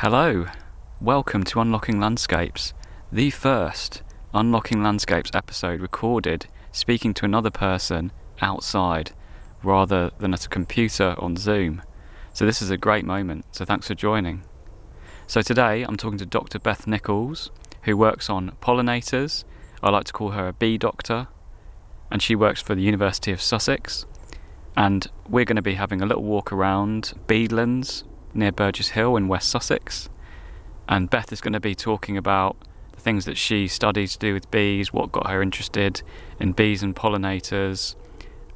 Hello, welcome to Unlocking Landscapes, the first Unlocking Landscapes episode recorded speaking to another person outside rather than at a computer on Zoom. So, this is a great moment, so thanks for joining. So, today I'm talking to Dr. Beth Nicholls, who works on pollinators. I like to call her a bee doctor, and she works for the University of Sussex. And we're going to be having a little walk around Bedelands near Burgess Hill in West Sussex. And Beth is going to be talking about the things that she studies to do with bees, what got her interested in bees and pollinators,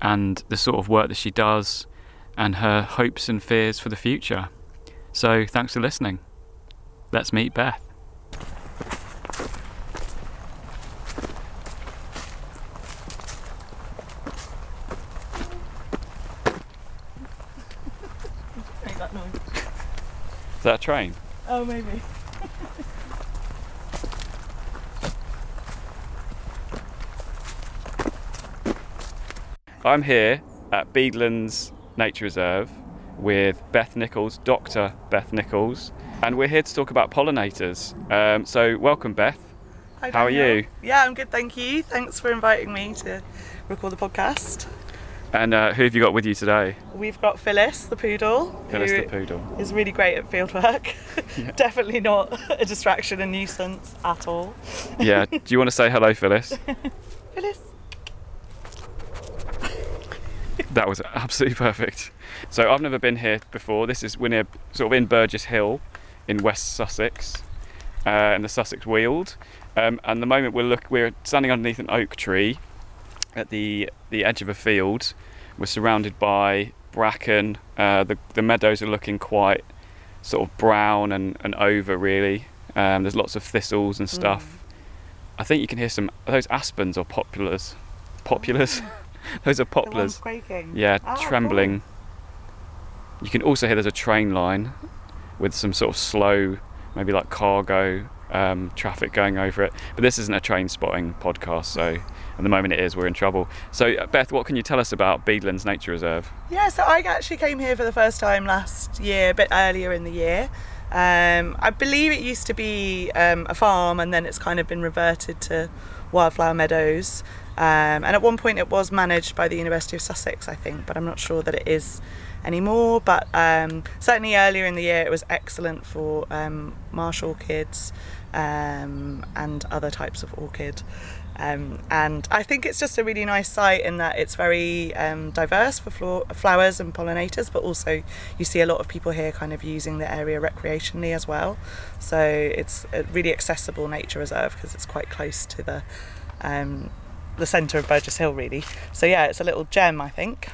and the sort of work that she does, and her hopes and fears for the future. So, thanks for listening. Let's meet Beth. Make that noise. Is that a train? Oh, maybe. I'm here at Bedelands Nature Reserve with Beth Nicholls, Dr. Beth Nicholls, and we're here to talk about pollinators. Um, so, welcome, Beth. Hi, How are you? Yeah, I'm good, thank you. Thanks for inviting me to record the podcast. And uh, who have you got with you today? We've got Phyllis, the poodle. Phyllis the poodle. is really great at field work. Definitely not a distraction and nuisance at all. Yeah, do you want to say hello, Phyllis? Phyllis. That was absolutely perfect. So I've never been here before. This is we're near sort of in Burgess Hill, in West Sussex, uh, in the Sussex Weald. Um, and the moment we're look, we're standing underneath an oak tree at the the edge of a field. We're surrounded by bracken. Uh, the the meadows are looking quite sort of brown and, and over really. Um, there's lots of thistles and stuff. I think you can hear some those aspens or poplars. Poplars. those are poplars. Yeah, Ah, trembling. You can also hear there's a train line with some sort of slow, maybe like cargo um, traffic going over it. But this isn't a train spotting podcast, so at the moment it is, we're in trouble. So, uh, Beth, what can you tell us about Bedelands Nature Reserve? Yeah, so I actually came here for the first time last year, a bit earlier in the year. Um, I believe it used to be um, a farm and then it's kind of been reverted to wildflower meadows. Um, and at one point it was managed by the University of Sussex, I think, but I'm not sure that it is anymore. But um, certainly earlier in the year it was excellent for um, marsh orchids um, and other types of orchid. Um, and I think it's just a really nice site in that it's very um, diverse for flo- flowers and pollinators, but also you see a lot of people here kind of using the area recreationally as well. So it's a really accessible nature reserve because it's quite close to the um, the centre of Burgess Hill, really. So yeah, it's a little gem, I think.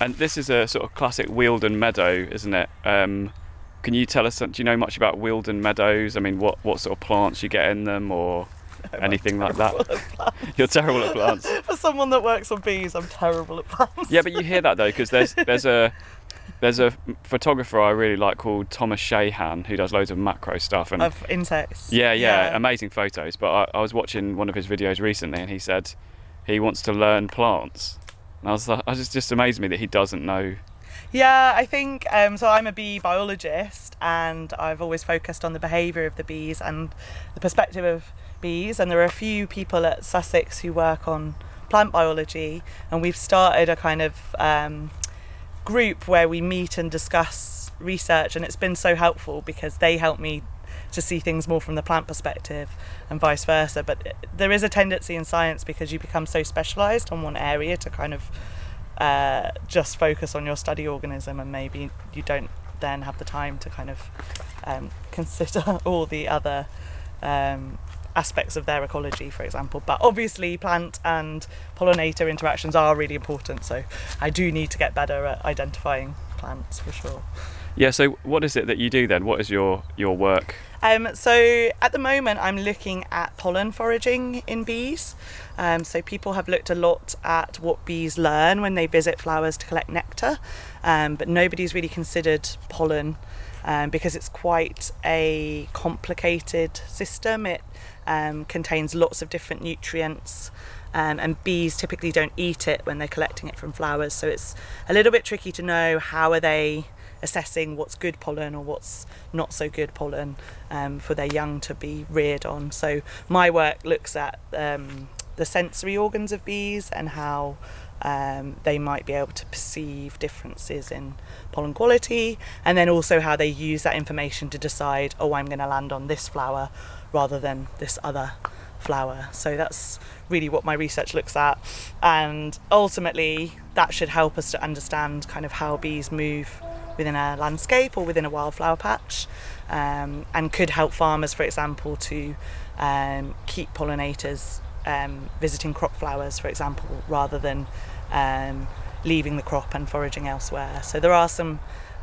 And this is a sort of classic Wealden meadow, isn't it? Um, can you tell us, do you know much about Wealden meadows? I mean, what, what sort of plants you get in them or anything like that? Terrible at plants. You're terrible at plants. For someone that works on bees, I'm terrible at plants. Yeah, but you hear that though, because there's there's a there's a photographer I really like called Thomas Shahan who does loads of macro stuff and Of insects. yeah, yeah, amazing photos. But I, I was watching one of his videos recently, and he said he wants to learn plants, and I was like, I just just amazed me that he doesn't know. Yeah, I think um, so. I'm a bee biologist, and I've always focused on the behaviour of the bees and the perspective of bees. And there are a few people at Sussex who work on plant biology, and we've started a kind of um, group where we meet and discuss research, and it's been so helpful because they help me to see things more from the plant perspective and vice versa. But there is a tendency in science because you become so specialised on one area to kind of uh, just focus on your study organism and maybe you don't then have the time to kind of um, consider all the other um, aspects of their ecology, for example. But obviously, plant and pollinator interactions are really important, so I do need to get better at identifying plants for sure. Yeah. So what is it that you do then? What is your your work? Um, so at the moment, I'm looking at pollen foraging in bees. Um, so people have looked a lot at what bees learn when they visit flowers to collect nectar, um, but nobody's really considered pollen um, because it's quite a complicated system. It um, contains lots of different nutrients. Um, and bees typically don't eat it when they're collecting it from flowers, so it's a little bit tricky to know how are they assessing what's good pollen or what's not so good pollen um, for their young to be reared on. So my work looks at um, the sensory organs of bees and how um, they might be able to perceive differences in pollen quality, and then also how they use that information to decide, oh, I'm going to land on this flower rather than this other flower. So that's really what my research looks at, and ultimately that should help us to understand kind of how bees move within a landscape or within a wildflower patch, um, and could help farmers, for example, to um, keep pollinators um, visiting crop flowers, for example, rather than um, leaving the crop and foraging elsewhere. So there are some,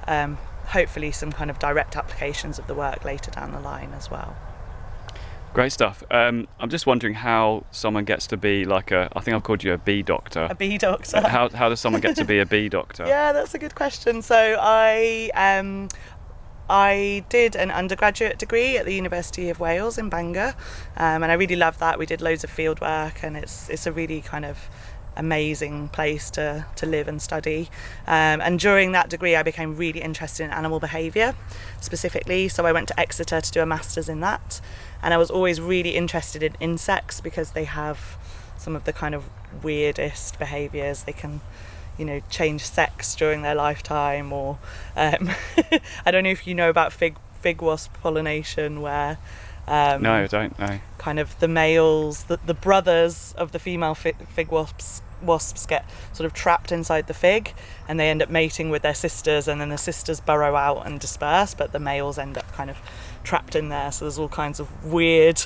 um, hopefully, some kind of direct applications of the work later down the line as well. Great stuff. Um, I'm just wondering how someone gets to be like a. I think I've called you a bee doctor. A bee doctor. How, how does someone get to be a bee doctor? yeah, that's a good question. So I um, I did an undergraduate degree at the University of Wales in Bangor, um, and I really loved that. We did loads of field work, and it's it's a really kind of amazing place to, to live and study. Um, and during that degree, I became really interested in animal behaviour specifically. So I went to Exeter to do a master's in that. And I was always really interested in insects because they have some of the kind of weirdest behaviours. They can, you know, change sex during their lifetime, or um, I don't know if you know about fig fig wasp pollination, where um, no, I don't know. Kind of the males, the, the brothers of the female fig, fig wasps wasps get sort of trapped inside the fig and they end up mating with their sisters and then the sisters burrow out and disperse but the males end up kind of trapped in there so there's all kinds of weird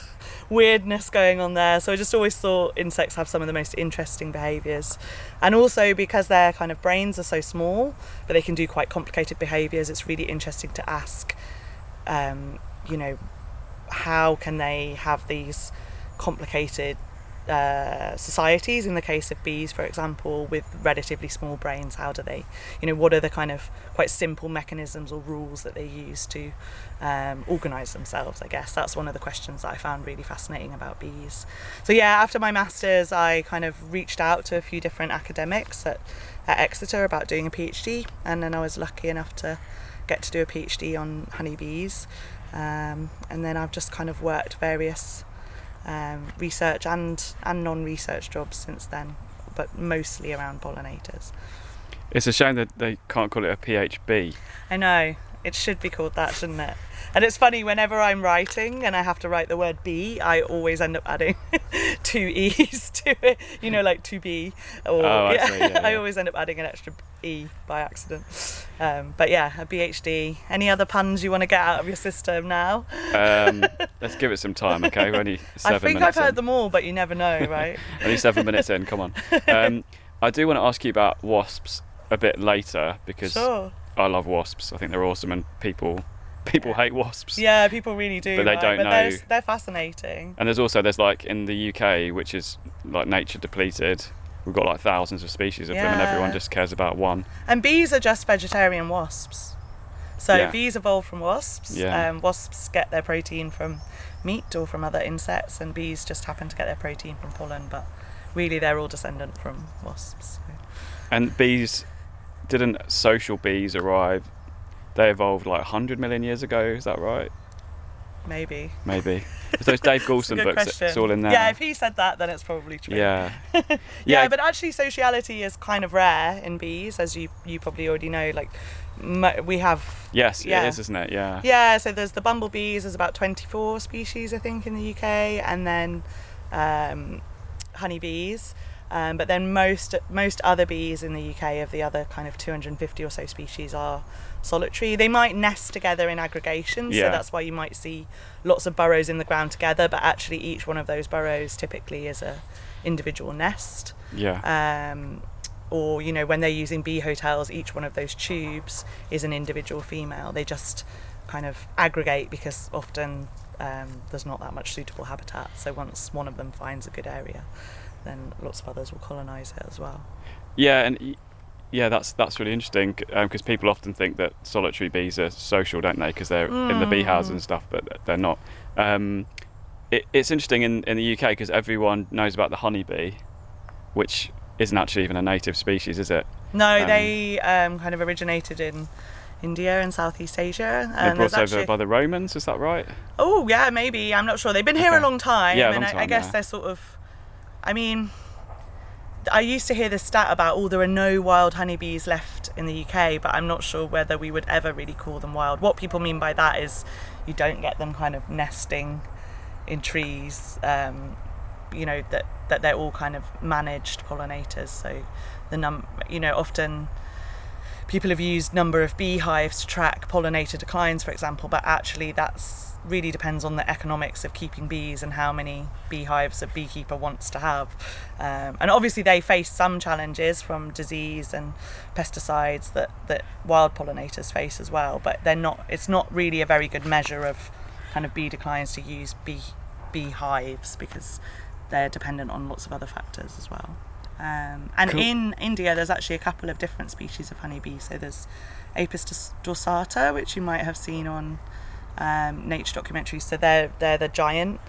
weirdness going on there. So i just always thought insects have some of the most interesting behaviors. And also because their kind of brains are so small but they can do quite complicated behaviors it's really interesting to ask um, you know how can they have these complicated uh, societies in the case of bees for example with relatively small brains how do they you know what are the kind of quite simple mechanisms or rules that they use to um, organize themselves i guess? That's one of the questions that i found really fascinating about bees. So yeah after my masters i kind of reached out to a few different academics at, at exeter about doing a phd and then i was lucky enough to get to do a phd on honeybees. Um, and then i've just kind of worked various um, research and and non-research jobs since then, but mostly around pollinators. It's a shame that they can't call it a PhD. I know. It should be called that, shouldn't it? And it's funny, whenever I'm writing and I have to write the word bee, I always end up adding two E's to it, you know, like to be. Or, oh, I, yeah, yeah, yeah. I always end up adding an extra E by accident. Um, but yeah, a PhD. Any other puns you want to get out of your system now? Um, let's give it some time, okay? We're only seven I think I've heard in. them all, but you never know, right? only seven minutes in, come on. Um, I do want to ask you about wasps a bit later because sure. I love wasps. I think they're awesome and people people hate wasps. Yeah, people really do. But they don't but know. They're, they're fascinating. And there's also there's like in the UK, which is like nature depleted. We've got like thousands of species of them, and everyone just cares about one. And bees are just vegetarian wasps. So Yeah. bees evolved from wasps. Yeah. Um, wasps get their protein from meat or from other insects, and bees just happen to get their protein from pollen. But really, they're all descendant from wasps. So. And bees, didn't social bees arrive? They evolved like 100 million years ago. Is that right? Maybe. Maybe. It's those Dave Goulson books. question. It's all in there. Yeah, if he said that, then it's probably true. yeah. yeah, Yeah. but actually sociality is kind of rare in bees as you you probably already know like we have Yes, Yeah. it is, isn't it? Yeah. yeah so there's the bumblebees there's about 24 species i think in the uk and then um, honeybees um, but then most most other bees in the uk of the other kind of 250 or so species are solitary they might nest together in aggregations Yeah. so that's why you might see lots of burrows in the ground together but actually each one of those burrows typically is a individual nest Yeah. um, or you know when they're using bee hotels each one of those tubes is an individual female they just kind of aggregate because often um, there's not that much suitable habitat so once one of them finds a good area then lots of others will colonize it as well Yeah, and yeah, that's that's really interesting because people often think that solitary bees are social, don't they? Because they're in the bee house Mm. and stuff, but they're not. Um, it, it's interesting in, in the UK because everyone knows about the honeybee, which isn't actually even a native species, is it? no Um, they um, kind of originated in India and Southeast Asia. They're brought over actually- by the Romans, is that right? Oh yeah, maybe. I'm not sure. They've been here Okay. a long time, Yeah, a and long I, I guess yeah. they're sort of. I mean, I used to hear this stat about oh there are no wild honeybees left in the UK, but I'm not sure whether we would ever really call them wild. What people mean by that is you don't get them kind of nesting in trees. Um, you know that that they're all kind of managed pollinators. So the num you know often people have used number of beehives to track pollinator declines, for example, but actually that's really depends on the economics of keeping bees and how many beehives a beekeeper wants to have. Um, and obviously they face some challenges from disease and pesticides that, that wild pollinators face as well, but they're not it's not really a very good measure of kind of bee declines to use bee beehives because they're dependent on lots of other factors as well. Um, and Cool. in India, there's actually a couple of different species of honeybee. So there's Apis dorsata, which you might have seen on um, nature documentaries. So they're they're the giant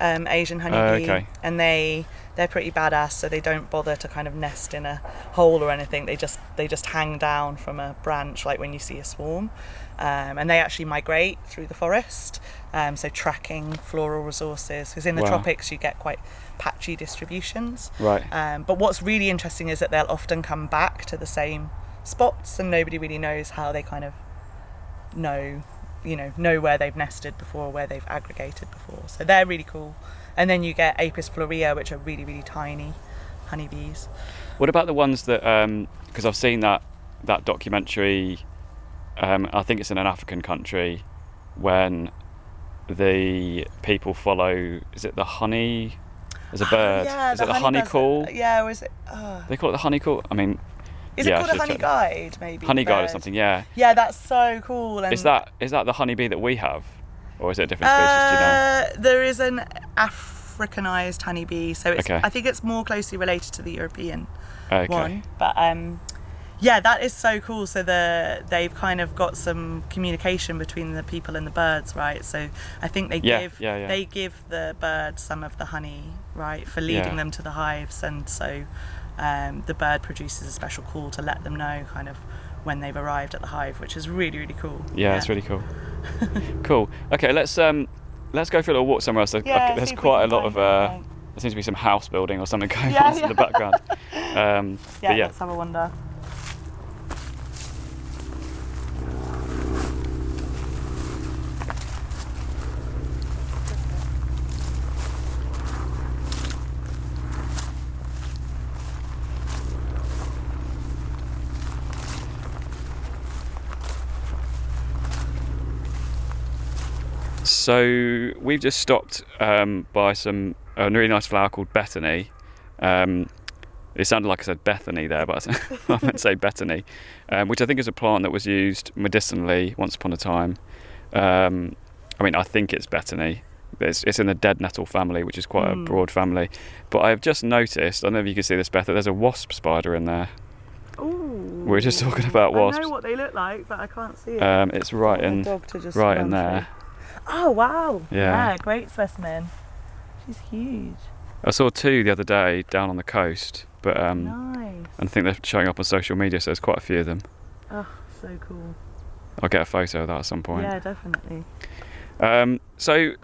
um, Asian honeybee, okay. and they they're pretty badass. So they don't bother to kind of nest in a hole or anything. They just they just hang down from a branch, like when you see a swarm. Um, and they actually migrate through the forest. Um, so tracking floral resources, because in the Wow. tropics you get quite patchy distributions. Right. Um, but what's really interesting is that they'll often come back to the same spots, and nobody really knows how they kind of know, you know, know where they've nested before, where they've aggregated before. So they're really cool. And then you get Apis florea, which are really, really tiny honeybees. What about the ones that? Because I've seen that that documentary. Um, I think it's in an African country, when the people follow. Is it the honey? As a bird. Oh, yeah, is it the honey honey call? Yeah, or is it? Uh, They call it the honey call. I mean, is Yeah, it called a honey guide? Maybe honey guide or something. Yeah. Yeah, that's so cool. And Is that is that the honeybee that we have, or is it a different species? do you know? Uh, there is an Africanized honeybee, so it's, Okay. I think it's more closely related to the European Okay. one. But um, yeah, that is so cool. So the they've kind of got some communication between the people and the birds, right? So I think they Yeah, give yeah, yeah. they give the birds some of the honey, right, for leading them to the hives, and so um, the bird produces a special call to let them know kind of when they've arrived at the hive, which is really really cool. Yeah, it's really cool. cool. Okay, let's um, let's go for a little walk somewhere else. Yeah, There's see if we quite a lot of uh, there seems to be some house building or something going Yeah, on in the background. Um, Yeah, yeah, let's have a wander. So we've just stopped um, by some a really nice flower called Bethany. Um, it sounded like I said Bethany there, but I meant to say Betony, um, which I think is a plant that was used medicinally once upon a time. Um, I mean, I think it's Betony. It's, it's in the dead nettle family, which is quite a Hmm. broad family. But I have just noticed, I don't know if you can see this, Beth, that there's a wasp spider in there. Ooh. We were just talking about wasps. I know what they look like, but I can't see it. Um, it's right in, dog to just right in there. Oh wow! Yeah. great specimen. She's huge. I saw two the other day down on the coast, but um, nice. and I think they're showing up on social media, so there's quite a few of them. Oh, so cool. I'll get a photo of that at some point. Yeah, definitely. Um, so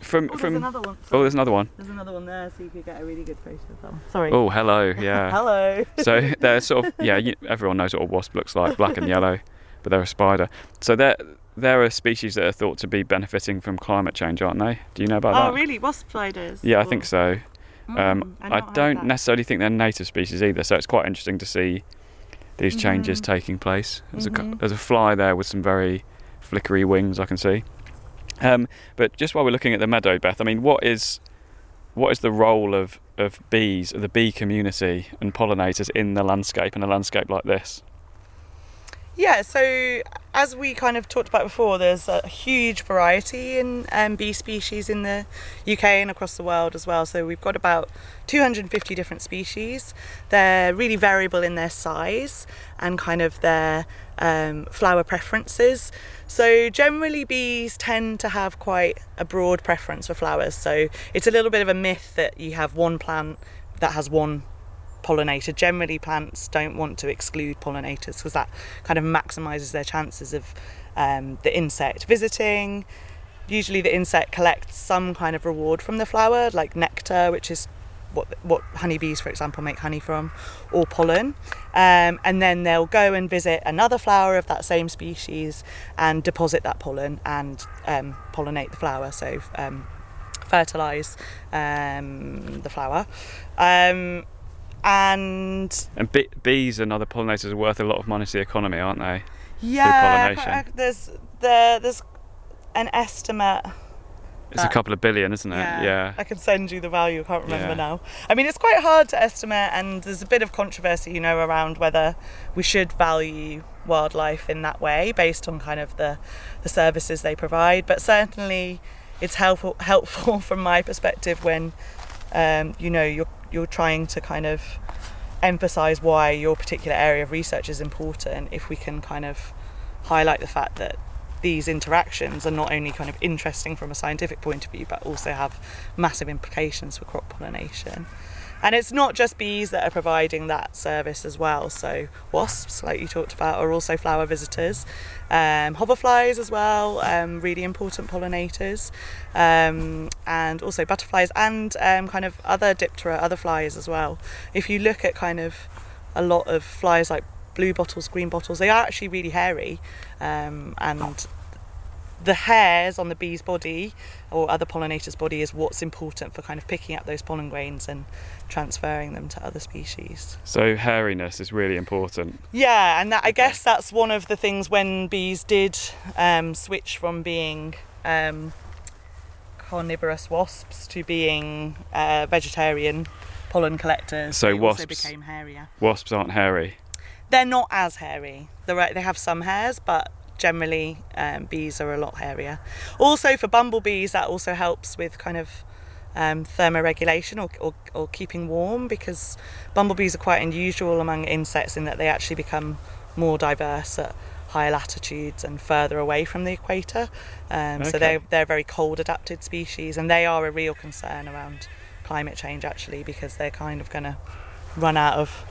from Oh, there's from another one. oh, Sorry. there's another one. There's another one there, so you could get a really good photo of them. Sorry. Oh, hello, yeah. Hello. so they're sort of yeah. You, everyone knows what a wasp looks like, black and yellow, but they're a spider. So they're they're species that are thought to be benefiting from climate change, aren't they? Do you know about oh, that? Oh, really? Wasp spiders? Yeah, I think so. Mm, Um, I've I don't necessarily think they're native species either, so it's quite interesting to see these changes Mhm. taking place. There's, a, cou- Mhm. there's a fly there with some very flickery wings I can see. Um, but just while we're looking at the meadow, Beth, I mean, what is what is the role of, of bees, of the bee community and pollinators in the landscape, in a landscape like this? Yeah, so as we kind of talked about before, there's a huge variety in um, bee species in the UK and across the world as well. So we've got about 250 different species. They're really variable in their size and kind of their um, flower preferences. So generally, bees tend to have quite a broad preference for flowers. So it's a little bit of a myth that you have one plant that has one pollinator. Generally, plants don't want to exclude pollinators because that kind of maximizes their chances of um, the insect visiting. Usually, the insect collects some kind of reward from the flower, like nectar, which is what what honeybees, for example, make honey from, or pollen, um, and then they'll go and visit another flower of that same species and deposit that pollen and um, pollinate the flower. So um, fertilize um, the flower. And And be- bees and other pollinators are worth a lot of money to the economy, aren't they? yeah, there's there, there's an estimate. It's a couple of billion, isn't it? Yeah. I can send you the value. I can't remember Yeah. now. I mean, it's quite hard to estimate, and there's a bit of controversy, you know, around whether we should value wildlife in that way based on kind of the the services they provide. But certainly, it's helpful helpful from my perspective when um, you know you're you're trying to kind of emphasize why your particular area of research is important if we can kind of highlight the fact that these interactions are not only kind of interesting from a scientific point of view but also have massive implications for crop pollination and it's not just bees that are providing that service as well. So wasps like you talked about are also flower visitors. Um, hoverflies as well um, really important pollinators. Um, and also butterflies and um, kind of other diptera other flies as well. If you look at kind of a lot of flies like blue bottles green bottles they are actually really hairy. Um, and the hairs on the bee's body or other pollinators' body is what's important for kind of picking up those pollen grains and transferring them to other species. So hairiness is really important. Yeah, and that, I guess that's one of the things when bees did um, switch from being um, carnivorous wasps to being uh, vegetarian pollen collectors. So wasps- became hairier. Wasps aren't hairy. They're not as hairy. They're, they have some hairs, but generally um, bees are a lot hairier. Also, for bumblebees, that also helps with kind of um, thermoregulation or, or, or keeping warm because bumblebees are quite unusual among insects in that they actually become more diverse at higher latitudes and further away from the equator. Um, So they're, they're very cold adapted species and they are a real concern around climate change actually because they're kind of going to run out of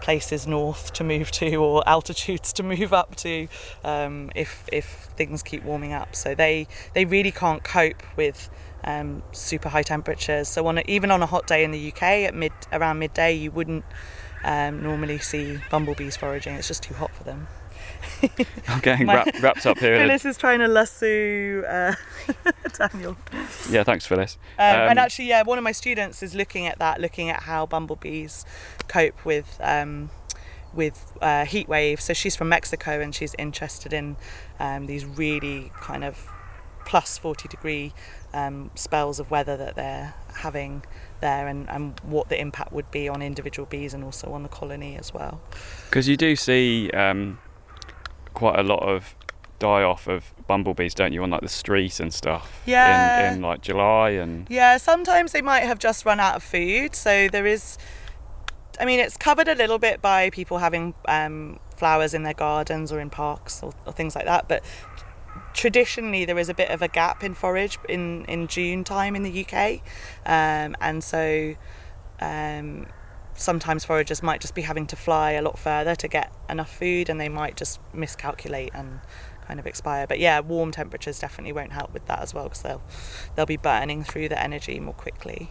places north to move to or altitudes to move up to um, if if things keep warming up. So they they really can't cope with um, super high temperatures. So on a, even on a hot day in the UK at mid around midday, you wouldn't um, normally see bumblebees foraging. It's just too hot for them. I'm getting wrap, wrapped up here. Phyllis is trying to lasso uh, Daniel. yeah, thanks, Phyllis. Um, and Um, actually, yeah, one of my students is looking at that, looking at how bumblebees cope with um, with uh, heat waves. So she's from Mexico and she's interested in um, these really kind of plus 40 degree um, spells of weather that they're having there and, and what the impact would be on individual bees and also on the colony as well. Because you do see um, quite a lot of die off of bumblebees, don't you, on like the street and stuff? Yeah. In, in like July and Yeah, sometimes they might have just run out of food. So there is, I mean, it's covered a little bit by people having um, flowers in their gardens or in parks or, or things like that. But traditionally, there is a bit of a gap in forage in, in June time in the UK. Um, and so um, sometimes foragers might just be having to fly a lot further to get enough food and they might just miscalculate and kind of expire but yeah warm temperatures definitely won't help with that as well because they'll they'll be burning through the energy more quickly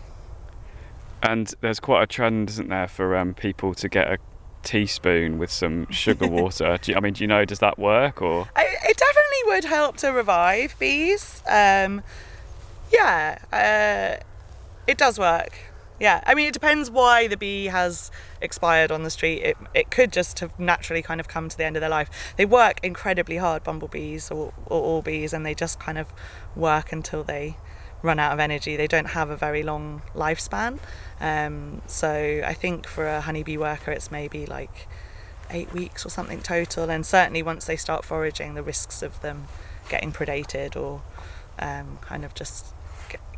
and there's quite a trend, isn't there, for um, people to get a teaspoon with some sugar water. do you, I mean, do you know does that work or? I, it definitely would help to revive bees um, yeah uh, it does work yeah i mean it depends why the bee has expired on the street. It, it could just have naturally kind of come to the end of their life. They work incredibly hard bumblebees or, or all bees and they just kind of work until they run out of energy. They don't have a very long lifespan. Um, so i think for a honeybee worker it's maybe like eight weeks or something total. And certainly once they start foraging the risks of them getting predated or um, kind of just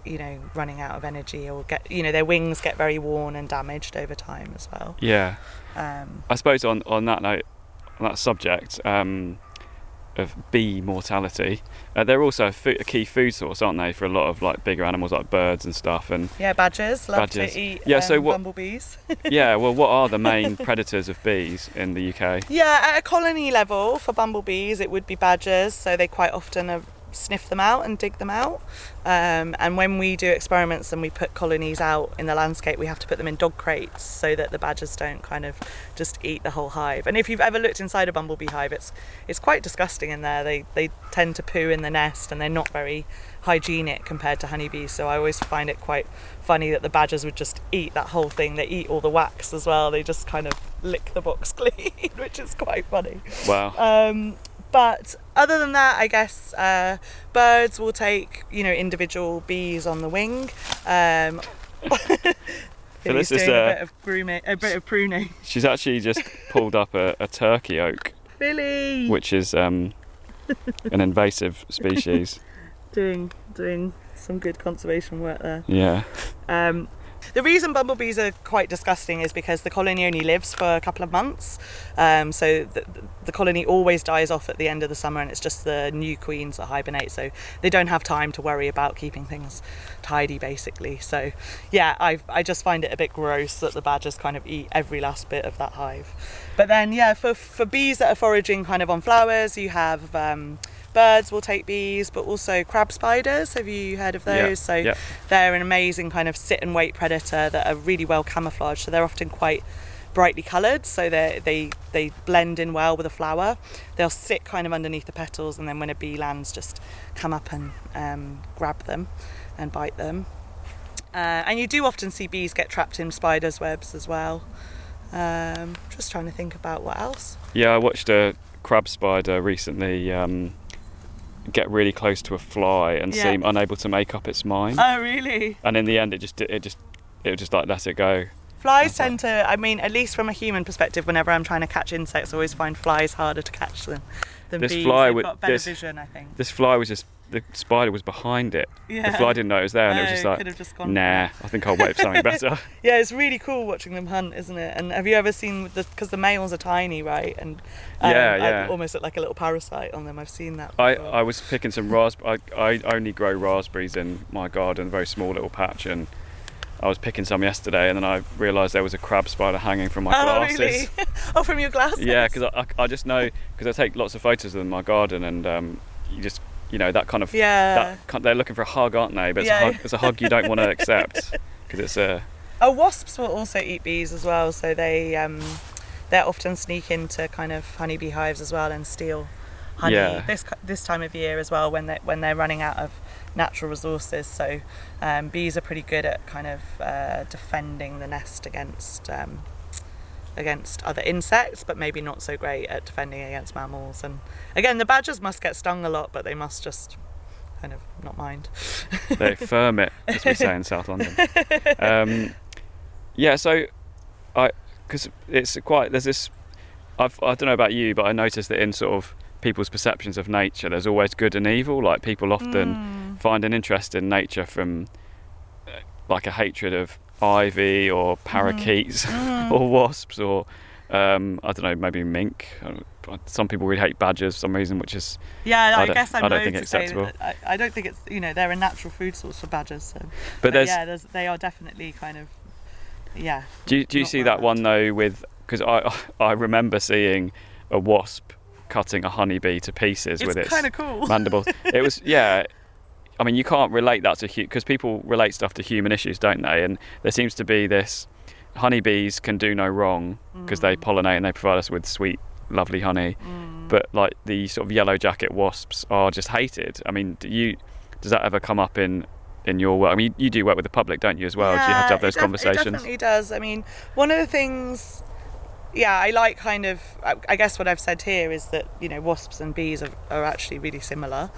you know running out of energy or get you know their wings get very worn and damaged over time as well Yeah. um, I suppose on, on that note, on that subject, um, of bee mortality. Uh, they're also a, fo- a key food source, aren't they, for a lot of like bigger animals like birds and stuff. And Yeah, badgers love Badgers. to eat Yeah, so um, what- bumblebees. yeah, well, what are the main predators of bees in the UK? Yeah, at a colony level for bumblebees, it would be badgers, so they quite often uh, sniff them out and dig them out. Um, and when we do experiments and we put colonies out in the landscape, we have to put them in dog crates so that the badgers don't kind of just eat the whole hive. And if you've ever looked inside a bumblebee hive, it's it's quite disgusting in there. They they tend to poo in the nest and they're not very hygienic compared to honeybees. So I always find it quite funny that the badgers would just eat that whole thing. They eat all the wax as well. They just kind of lick the box clean, which is quite funny. Wow. Um, but other than that, I guess uh, birds will take you know individual bees on the wing. Um, Billy's this is, doing uh, a bit of grooming, a bit of pruning. She's actually just pulled up a, a turkey oak, Billy which is um, an invasive species. doing doing some good conservation work there. Yeah. Um, the reason bumblebees are quite disgusting is because the colony only lives for a couple of months. Um, so the, the colony always dies off at the end of the summer, and it's just the new queens that hibernate. So they don't have time to worry about keeping things tidy, basically. So yeah, I I just find it a bit gross that the badgers kind of eat every last bit of that hive. But then yeah, for for bees that are foraging kind of on flowers, you have. Um, Birds will take bees, but also crab spiders. Have you heard of Yeah, those? So yeah. they're an amazing kind of sit and wait predator that are really well camouflaged. So they're often quite brightly coloured, so they they they blend in well with a flower. They'll sit kind of underneath the petals, and then when a bee lands, just come up and um, grab them and bite them. Uh, and you do often see bees get trapped in spiders' webs as well. Um, just trying to think about what else. Yeah, I watched a crab spider recently um, get really close to a fly and Yeah. seem unable to make up its mind. Oh, really? and in the end, it just it just it just like let it go. Flies tend to, I mean, at least from a human perspective, whenever I'm trying to catch insects, I always find flies harder to catch than, than This bees. fly They've with- got better this- vision, I think. This fly was just the spider was behind it. Yeah. The fly didn't know it was there, and it was just like, just gone nah, I think I'll wait for something better. Yeah, it's really cool watching them hunt, isn't it? And have you ever seen the because the males are tiny, right? And um, Yeah, I yeah. almost look like a little parasite on them. I've seen that. I, before. I was picking some raspberry. I, I only grow raspberries in my garden, a very small little patch, and I was picking some yesterday, and then I realised there was a crab spider hanging from my oh glasses. really? oh, from your glasses? Yeah, because I, I, I just know because I take lots of photos of them in my garden, and um, you just you know that kind of yeah. that kind- they're looking for a hug, aren't they? But it's, Yeah. a, hug, it's a hug you don't want to accept because it's a Oh, wasps will also eat bees as well, so they um, they often sneak into kind of honeybee hives as well and steal honey Yeah. this this time of year as well when they when they're running out of natural resources. So um, bees are pretty good at kind of uh, defending the nest against um, against other insects, but maybe not so great at defending against mammals. And again, the badgers must get stung a lot, but they must just kind of not mind. they firm it, as we say in South London. Um, yeah, so I because it's quite there's this. I've, I don't know about you, but I noticed that in sort of people's perceptions of nature, there's always good and evil. Like people often Mm. find an interest in nature from uh, like a hatred of ivy or parakeets Mm. or wasps or um, I don't know, maybe mink. Uh, Some people really hate badgers for some reason, which is Yeah, I I, guess I'm I don't think it's acceptable. I, I don't think it's you know they're a natural food source for badgers. So, but there's yeah, there's, they are definitely kind of yeah. Do you, do you see that one though? With because I I remember seeing a wasp cutting a honeybee to pieces It's with its kind of cool. mandibles. it was yeah. I mean, you can't relate that to because people relate stuff to human issues, don't they? And there seems to be this honeybees can do no wrong because they Mm. pollinate and they provide us with sweet, lovely honey. Mm. But like the sort of yellow jacket wasps are just hated. I mean, do you does that ever come up in in your work? I mean, you, you do work with the public, don't you, as well? do you have to have those it def- conversations? It definitely does. I mean, one of the things, yeah, I like kind of. I, I guess what I've said here is that you know wasps and bees are, are actually really similar,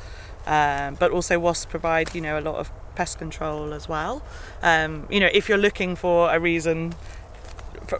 um, but also wasps provide you know a lot of pest control as well. Um, you know, if you're looking for a reason. For,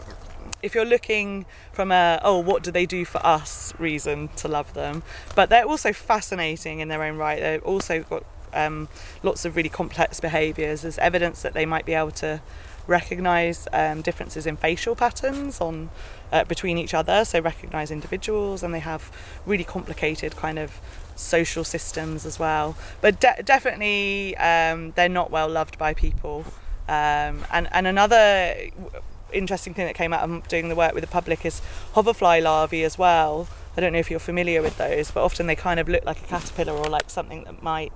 if you're looking from a oh what do they do for us reason to love them but they're also fascinating in their own right they've also got um, lots of really complex behaviours there's evidence that they might be able to recognize um, differences in facial patterns on uh, between each other, so recognize individuals, and they have really complicated kind of social systems as well. But de- definitely, um, they're not well loved by people. Um, and and another interesting thing that came out of doing the work with the public is hoverfly larvae as well. I don't know if you're familiar with those, but often they kind of look like a caterpillar or like something that might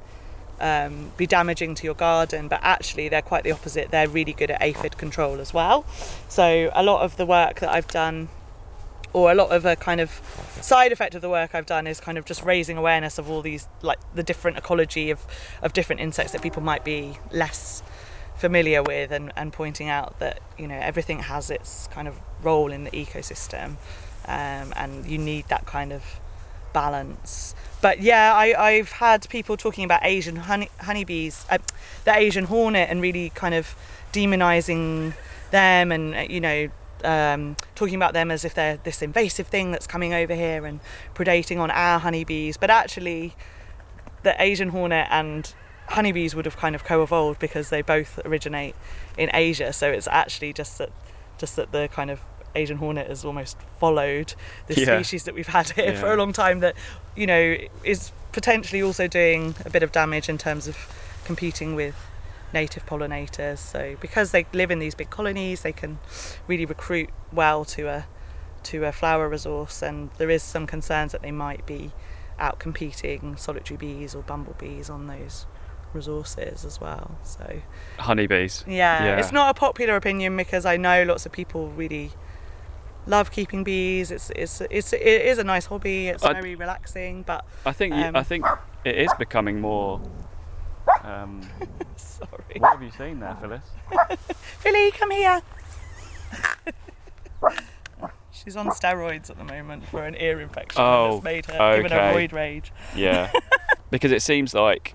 um, be damaging to your garden, but actually they're quite the opposite. They're really good at aphid control as well. So a lot of the work that I've done, or a lot of a kind of side effect of the work I've done, is kind of just raising awareness of all these like the different ecology of of different insects that people might be less familiar with, and and pointing out that you know everything has its kind of role in the ecosystem, um, and you need that kind of balance. But yeah, I, I've had people talking about Asian honey, honeybees, uh, the Asian hornet, and really kind of demonizing them and, uh, you know, um, talking about them as if they're this invasive thing that's coming over here and predating on our honeybees. But actually, the Asian hornet and honeybees would have kind of co-evolved because they both originate in Asia. So it's actually just that, just that the kind of Asian hornet has almost followed the Yeah. species that we've had here for a long time that you know is potentially also doing a bit of damage in terms of competing with native pollinators so because they live in these big colonies they can really recruit well to a to a flower resource and there is some concerns that they might be out competing solitary bees or bumblebees on those resources as well so Honeybees. yeah, Yeah. it's not a popular opinion because I know lots of people really love keeping bees. It's it's it's it is a nice hobby. It's I- very relaxing, but I think Um, I think it is becoming more. Um, sorry, what have you seen there, Phyllis? Philly, come here. She's on steroids at the moment for an ear infection. Oh, it's made her given her okay. roid rage. Yeah, because it seems like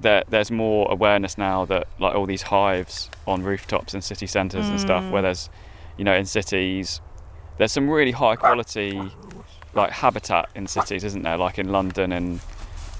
there there's more awareness now that like all these hives on rooftops and city centres and stuff, where Mm. there's, you know, in cities, there's some really high quality like habitat in cities, isn't there? Like in London and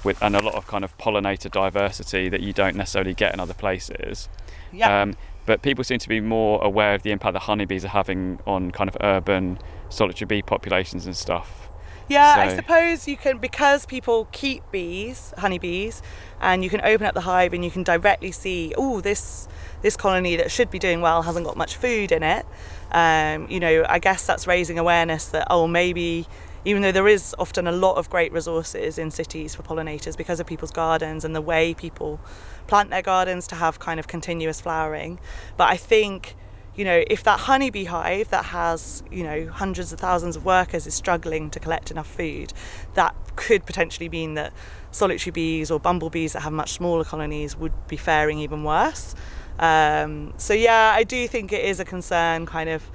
with and a lot of kind of pollinator diversity that you don't necessarily get in other places. Yeah, Um, but people seem to be more aware of the impact that honeybees are having on kind of urban solitary bee populations and stuff. Yeah, I suppose you can because people keep bees, honeybees, and you can open up the hive and you can directly see, oh, this this colony that should be doing well hasn't got much food in it. Um, you know, I guess that's raising awareness that oh, maybe even though there is often a lot of great resources in cities for pollinators because of people's gardens and the way people plant their gardens to have kind of continuous flowering, but I think you know, if that honeybee hive that has, you know, hundreds of thousands of workers is struggling to collect enough food, that could potentially mean that solitary bees or bumblebees that have much smaller colonies would be faring even worse. Um, so, yeah, I do think it is a concern, kind of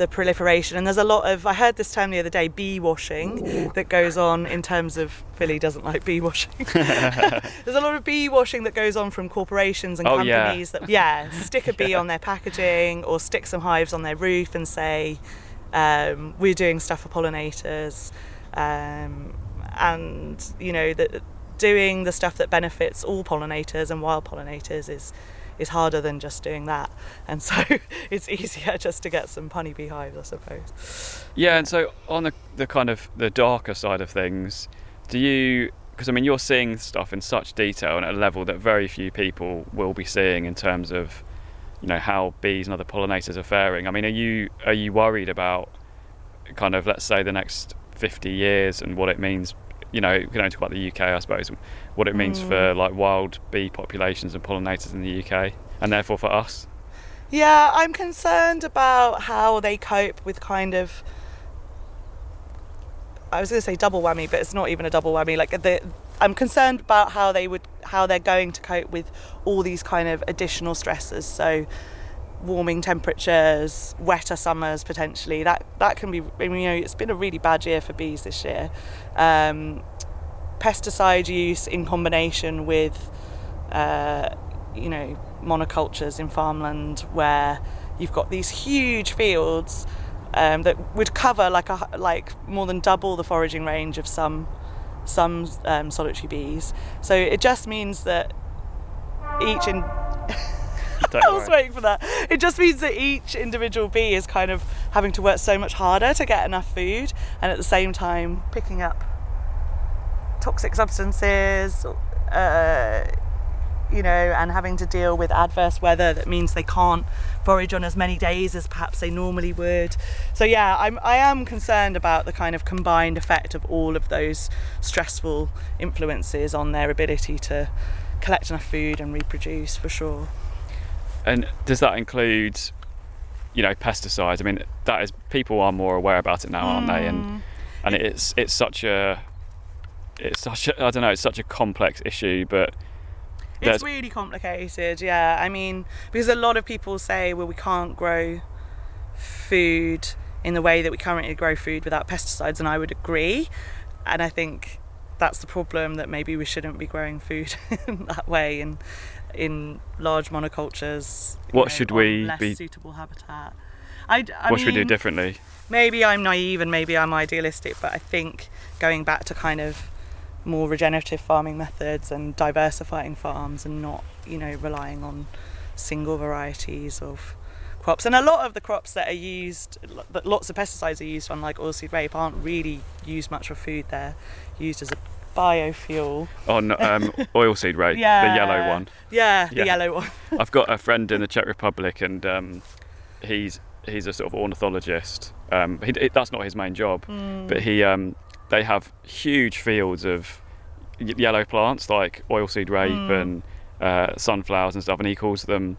the proliferation. And there's a lot of, I heard this term the other day, bee washing, that goes on in terms of, Philly doesn't like bee washing. There's a lot of bee washing that goes on from corporations and Oh, yeah. companies that yeah stick a bee on their packaging or stick some hives on their roof and say um, we're doing stuff for pollinators um, and you know that doing the stuff that benefits all pollinators and wild pollinators is is harder than just doing that and so it's easier just to get some honeybee hives I suppose Yeah, and so on the the kind of the darker side of things, do you? Because I mean, you're seeing stuff in such detail and at a level that very few people will be seeing in terms of, you know, how bees and other pollinators are faring. I mean, are you are you worried about kind of let's say the next 50 years and what it means? You know, we can only talk about the UK, I suppose. What it means for mm. like wild bee populations and pollinators in the UK, and therefore for us. Yeah, I'm concerned about how they cope with kind of. I was going to say double whammy, but it's not even a double whammy. Like the, I'm concerned about how they would, how they're going to cope with all these kind of additional stresses. So, warming temperatures, wetter summers potentially. That that can be. I mean, you know, it's been a really bad year for bees this year. Um, pesticide use in combination with, uh, you know, monocultures in farmland where you've got these huge fields um, that would cover like a like more than double the foraging range of some some um, solitary bees. So it just means that each in I was waiting for that. It just means that each individual bee is kind of having to work so much harder to get enough food, and at the same time picking up toxic substances, uh, you know, and having to deal with adverse weather that means they can't forage on as many days as perhaps they normally would. So yeah, I'm I am concerned about the kind of combined effect of all of those stressful influences on their ability to collect enough food and reproduce for sure. And does that include, you know, pesticides? I mean, that is people are more aware about it now, aren't they? Mm. And and it's it's such a it's such a, I don't know, it's such a complex issue, but It's really complicated, yeah. I mean, because a lot of people say, well, we can't grow food in the way that we currently grow food without pesticides, and I would agree. And I think that's the problem that maybe we shouldn't be growing food in that way in in large monocultures. What know, should we less be- suitable habitat? I, I what should we do differently? maybe I'm naive and maybe I'm idealistic, but I think going back to kind of more regenerative farming methods and diversifying farms and not, you know, relying on single varieties of crops. And a lot of the crops that are used, that lots of pesticides are used on, like oilseed rape, aren't really used much for food. They're used as a biofuel. On um, oilseed rape, Yeah. the yellow one. Yeah, the Yeah. yellow one. I've got a friend in the Czech Republic, and um, he's he's a sort of ornithologist. Um, he, that's not his main job, Hmm. but he um, they have huge fields of y- yellow plants like oilseed rape Hmm. and uh, sunflowers and stuff, and he calls them,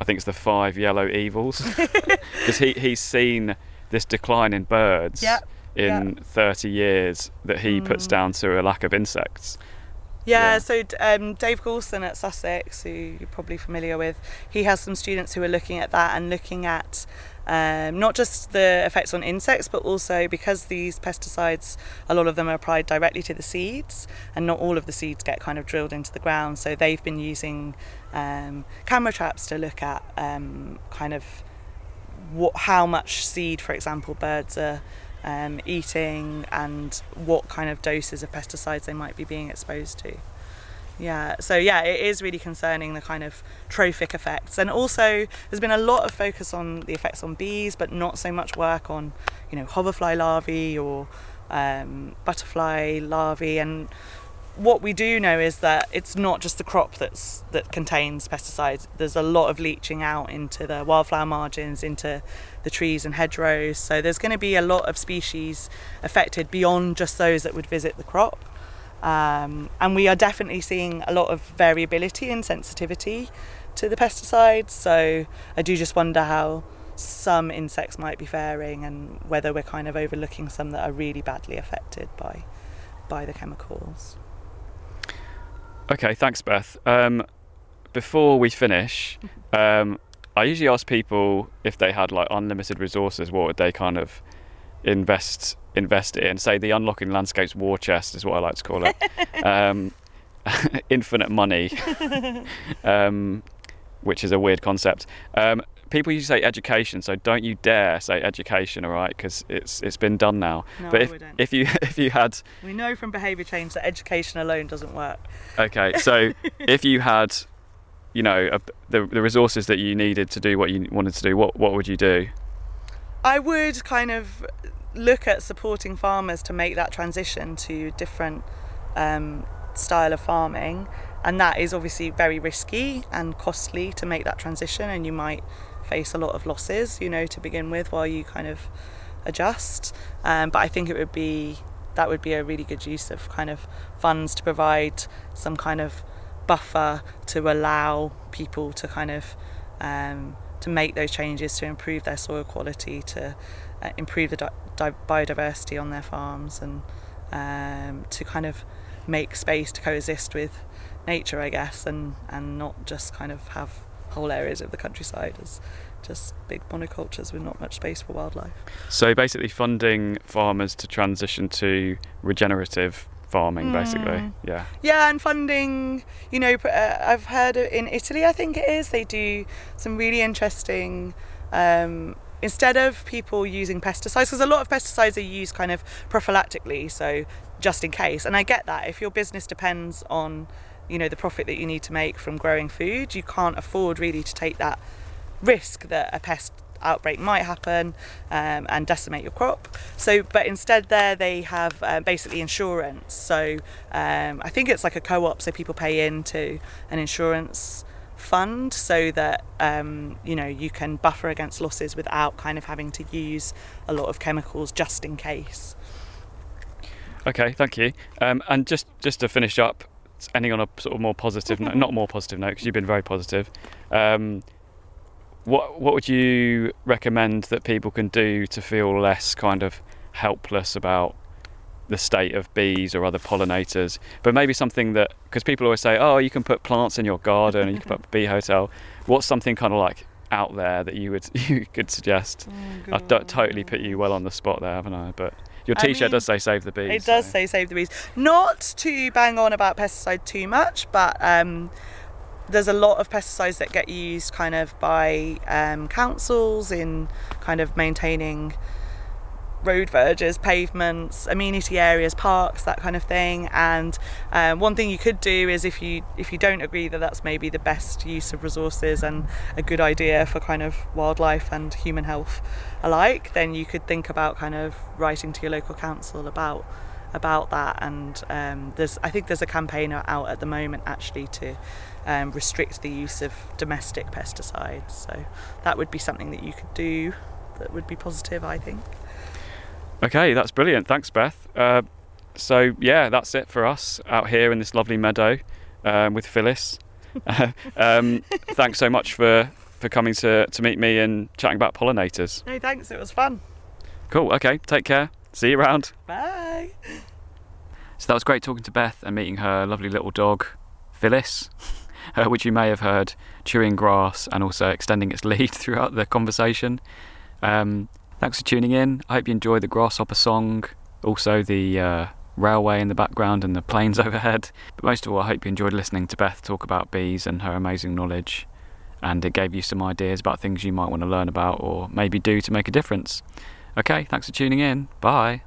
I think it's the five yellow evils, because he he's seen this decline in birds. Yep, In 30 years, that he puts Hmm. down to a lack of insects. Yeah, Yeah. so um, Dave Goulson at Sussex, who you're probably familiar with, he has some students who are looking at that and looking at um, not just the effects on insects, but also because these pesticides, a lot of them are applied directly to the seeds, and not all of the seeds get kind of drilled into the ground. So they've been using um, camera traps to look at um, kind of what, how much seed, for example, birds are um, eating and what kind of doses of pesticides they might be being exposed to. Yeah, so yeah, it is really concerning the kind of trophic effects, and also there's been a lot of focus on the effects on bees, but not so much work on, you know, hoverfly larvae or um, butterfly larvae. And what we do know is that it's not just the crop that's that contains pesticides. There's a lot of leaching out into the wildflower margins, into the trees and hedgerows. So there's going to be a lot of species affected beyond just those that would visit the crop. Um, and we are definitely seeing a lot of variability and sensitivity to the pesticides. So I do just wonder how some insects might be faring and whether we're kind of overlooking some that are really badly affected by by the chemicals. Okay, thanks, Beth. Um, before we finish, um, I usually ask people if they had like unlimited resources, what would they kind of invest invest in? Say the Unlocking Landscapes War Chest is what I like to call it. um, infinite money, um, which is a weird concept. People usually say education, so don't you dare say education, all right? Because it's it's been done now. No, but I if wouldn't. if you if you had We know from behaviour change that education alone doesn't work. Okay, so if you had, you know, a, the the resources that you needed to do what you wanted to do, what what would you do? I would kind of look at supporting farmers to make that transition to different um, style of farming, and that is obviously very risky and costly to make that transition, and you might face a lot of losses, you know, to begin with while you kind of adjust. Um, but I think it would be that would be a really good use of kind of funds to provide some kind of buffer to allow people to kind of um, to make those changes to improve their soil quality, to uh, improve the di- di- biodiversity on their farms, and um, to kind of make space to coexist with nature, I guess, and and not just kind of have whole areas of the countryside as just big monocultures with not much space for wildlife. So basically, funding farmers to transition to regenerative farming, basically. Mm. Yeah. Yeah, and funding, you know, uh, I've heard in Italy, I think it is, they do some really interesting. Um, instead of people using pesticides, because a lot of pesticides are used kind of prophylactically, so just in case. And I get that if your business depends on you know the profit that you need to make from growing food. You can't afford really to take that risk that a pest outbreak might happen um, and decimate your crop. So, but instead, there they have uh, basically insurance. So, um, I think it's like a co-op, so people pay into an insurance fund so that um, you know you can buffer against losses without kind of having to use a lot of chemicals just in case. Okay, thank you. Um, and just just to finish up, ending on a sort of more positive note, not more positive note because you've been very positive. Um, what what would you recommend that people can do to feel less kind of helpless about the state of bees or other pollinators? But maybe something that because people always say, oh, you can put plants in your garden, and you can put a bee hotel. What's something kind of like out there that you would you could suggest? Oh, I've totally put you well on the spot there, haven't I? But your T-shirt mean, does say "Save the Bees." It does so- say save the bees. Not to bang on about pesticide too much, but um, there's a lot of pesticides that get used kind of by um, councils in kind of maintaining road verges, pavements, amenity areas, parks, that kind of thing. And um, one thing you could do is if you if you don't agree that that's maybe the best use of resources and a good idea for kind of wildlife and human health alike, then you could think about kind of writing to your local council about about that. And um, there's I think there's a campaign out at the moment actually to um, restrict the use of domestic pesticides. So that would be something that you could do that would be positive, I think. Okay, that's brilliant. Thanks, Beth. Uh, so yeah, that's it for us out here in this lovely meadow um, with Phyllis. um, thanks so much for for coming to to meet me and chatting about pollinators. No, thanks. It was fun. Cool. Okay, take care. See you around. Bye. So that was great talking to Beth and meeting her lovely little dog, Phyllis, uh, which you may have heard chewing grass and also extending its lead throughout the conversation. Um, thanks for tuning in. I hope you enjoyed the grasshopper song, also the uh, railway in the background and the planes overhead. But most of all, I hope you enjoyed listening to Beth talk about bees and her amazing knowledge. And it gave you some ideas about things you might want to learn about or maybe do to make a difference. Okay, thanks for tuning in. Bye.